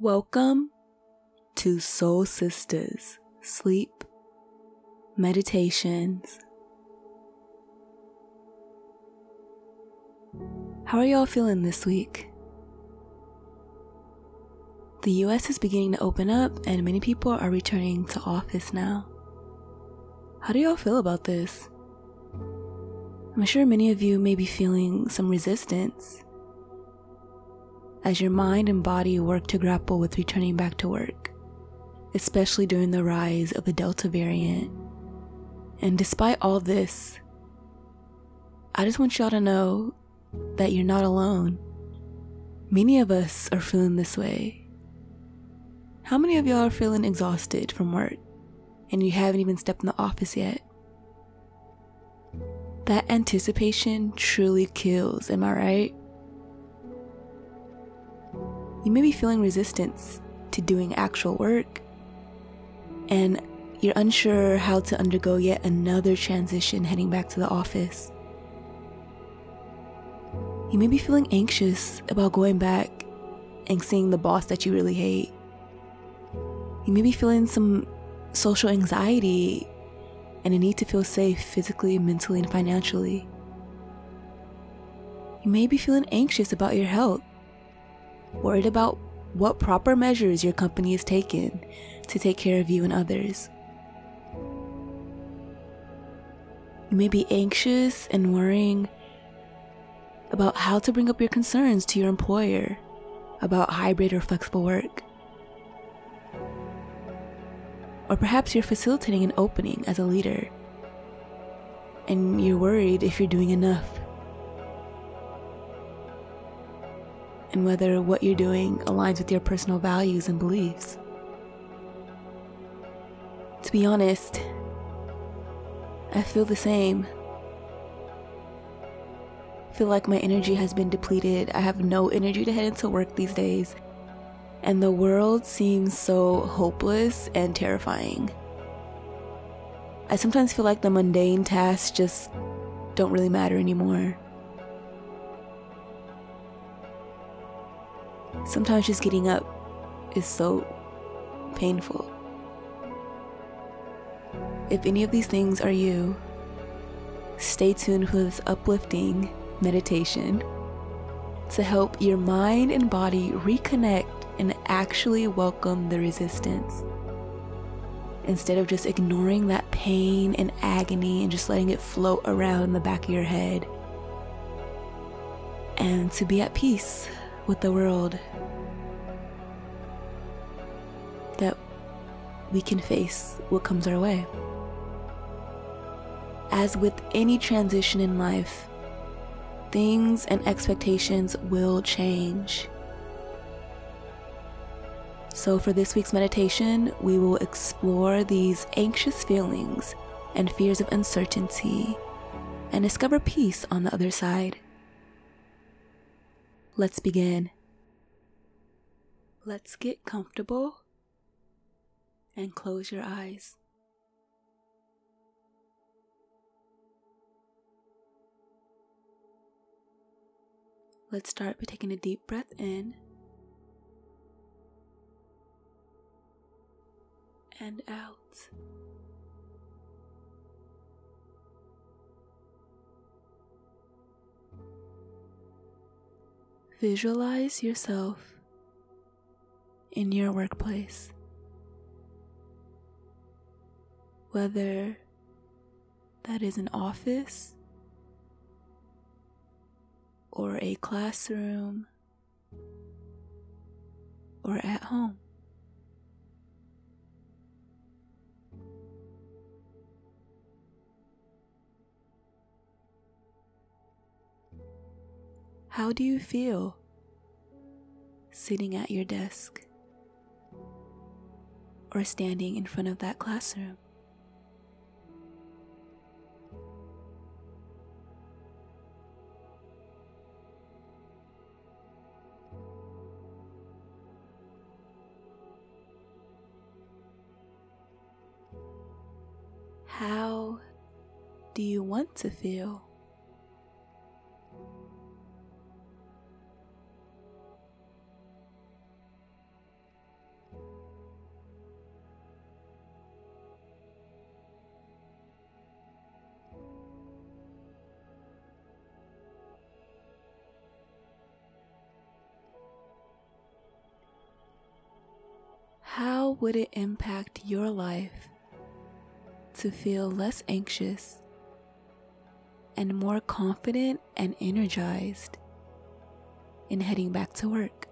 Welcome to Soul Sisters Sleep Meditations. How are y'all feeling this week? The US is beginning to open up, and many people are returning to office now. How do y'all feel about this? I'm sure many of you may be feeling some resistance as your mind and body work to grapple with returning back to work, especially during the rise of the Delta variant. And despite all this, I just want y'all to know that you're not alone. Many of us are feeling this way. How many of y'all are feeling exhausted from work and you haven't even stepped in the office yet? That anticipation truly kills, am I right? You may be feeling resistance to doing actual work, and you're unsure how to undergo yet another transition heading back to the office. You may be feeling anxious about going back and seeing the boss that you really hate. You may be feeling some social anxiety and a need to feel safe physically, mentally, and financially. You may be feeling anxious about your health, worried about what proper measures your company has taken to take care of you and others. You may be anxious and worrying about how to bring up your concerns to your employer about hybrid or flexible work. Or perhaps you're facilitating an opening as a leader and you're worried if you're doing enough. And whether what you're doing aligns with your personal values and beliefs. To be honest, I feel the same. I feel like my energy has been depleted. I have no energy to head into work these days and the world seems so hopeless and terrifying. I sometimes feel like the mundane tasks just don't really matter anymore. Sometimes just getting up is so painful. If any of these things are you, stay tuned for this uplifting meditation to help your mind and body reconnect and actually welcome the resistance. Instead of just ignoring that pain and agony and just letting it float around in the back of your head. And to be at peace with the world. That we can face what comes our way. As with any transition in life, things and expectations will change. So, for this week's meditation, we will explore these anxious feelings and fears of uncertainty and discover peace on the other side. Let's begin. Let's get comfortable and close your eyes. Let's start by taking a deep breath in and out. Visualize yourself in your workplace, whether that is an office or a classroom or at home. How do you feel sitting at your desk or standing in front of that classroom? How do you want to feel? How would it impact your life to feel less anxious and more confident and energized in heading back to work?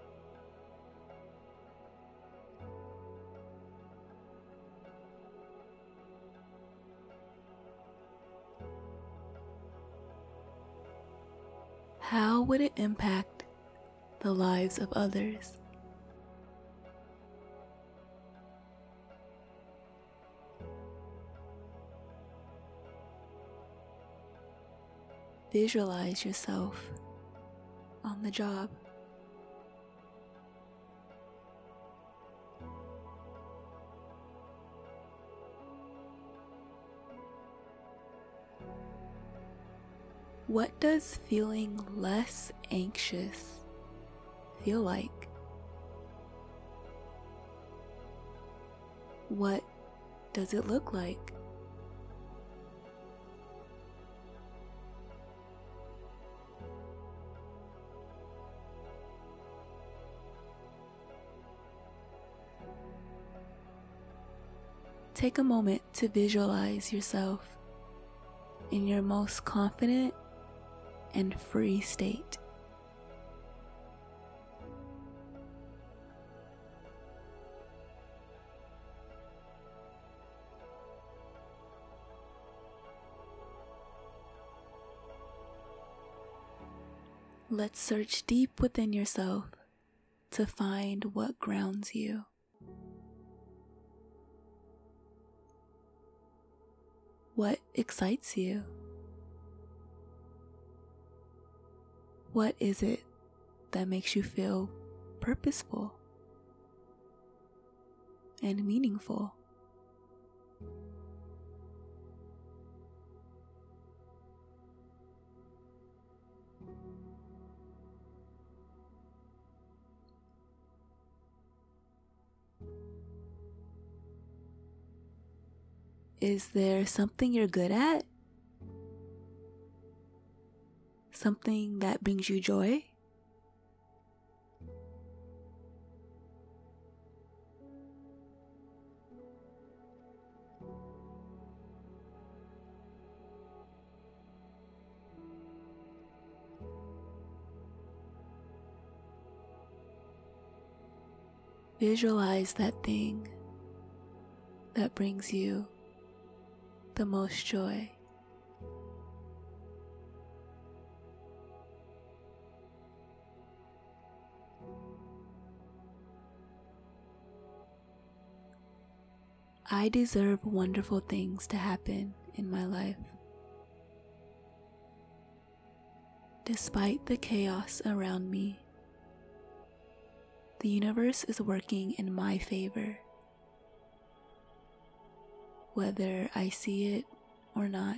How would it impact the lives of others? Visualize yourself on the job. What does feeling less anxious feel like? What does it look like? Take a moment to visualize yourself in your most confident and free state. Let's search deep within yourself to find what grounds you. What excites you? What is it that makes you feel purposeful and meaningful? Is there something you're good at? Something that brings you joy? Visualize that thing that brings you the most joy. I deserve wonderful things to happen in my life. Despite the chaos around me, the universe is working in my favor whether I see it or not.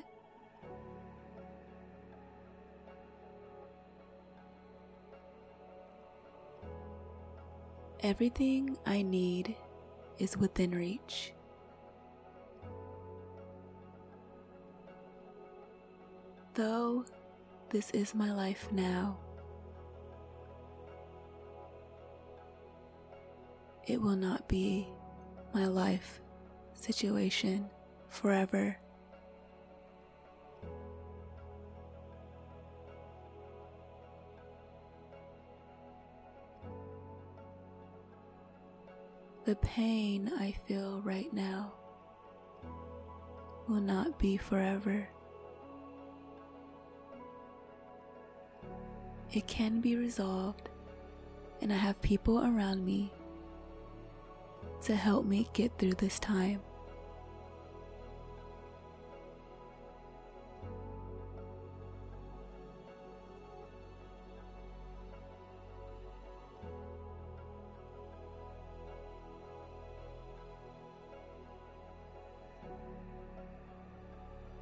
Everything I need is within reach. Though this is my life now, it will not be my life situation forever. The pain I feel right now will not be forever. It can be resolved, and I have people around me to help me get through this time.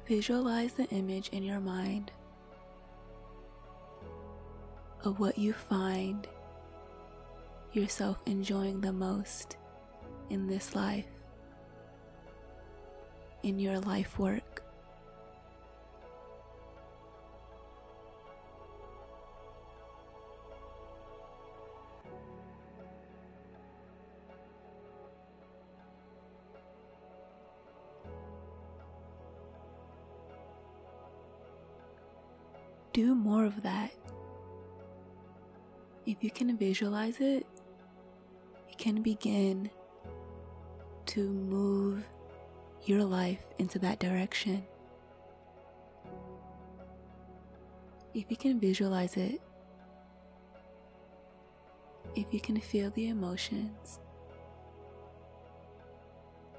Visualize the image in your mind of what you find yourself enjoying the most in this life, in your life work. Do more of that. If you can visualize it, you can begin to move your life into that direction. If you can visualize it, if you can feel the emotions,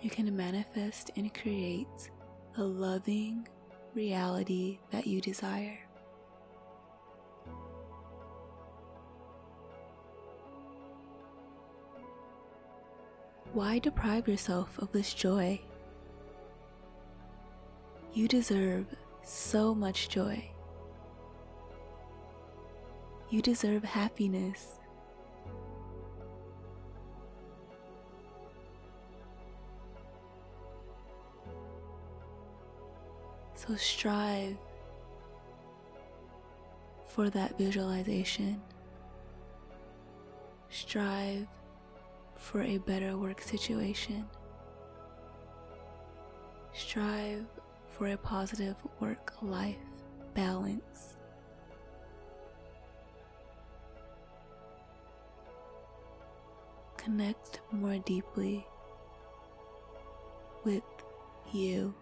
you can manifest and create the loving reality that you desire. Why deprive yourself of this joy? You deserve so much joy. You deserve happiness. So strive for that visualization. Strive for a better work situation. Strive for a positive work life balance. Connect more deeply with you.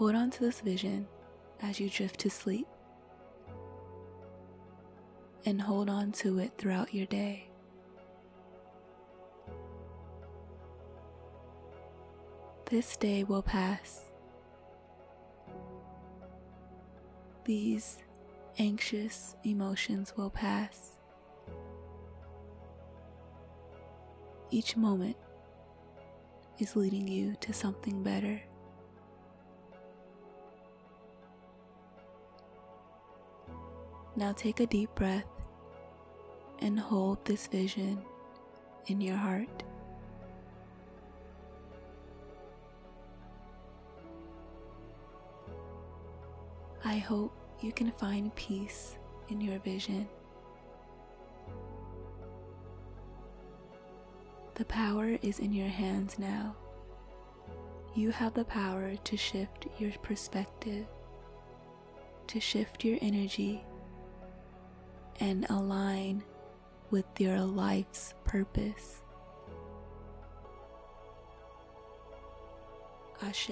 Hold on to this vision as you drift to sleep. And hold on to it throughout your day. This day will pass. These anxious emotions will pass. Each moment is leading you to something better. Now take a deep breath and hold this vision in your heart. I hope you can find peace in your vision. The power is in your hands now. You have the power to shift your perspective, to shift your energy and align with your life's purpose. Ashe.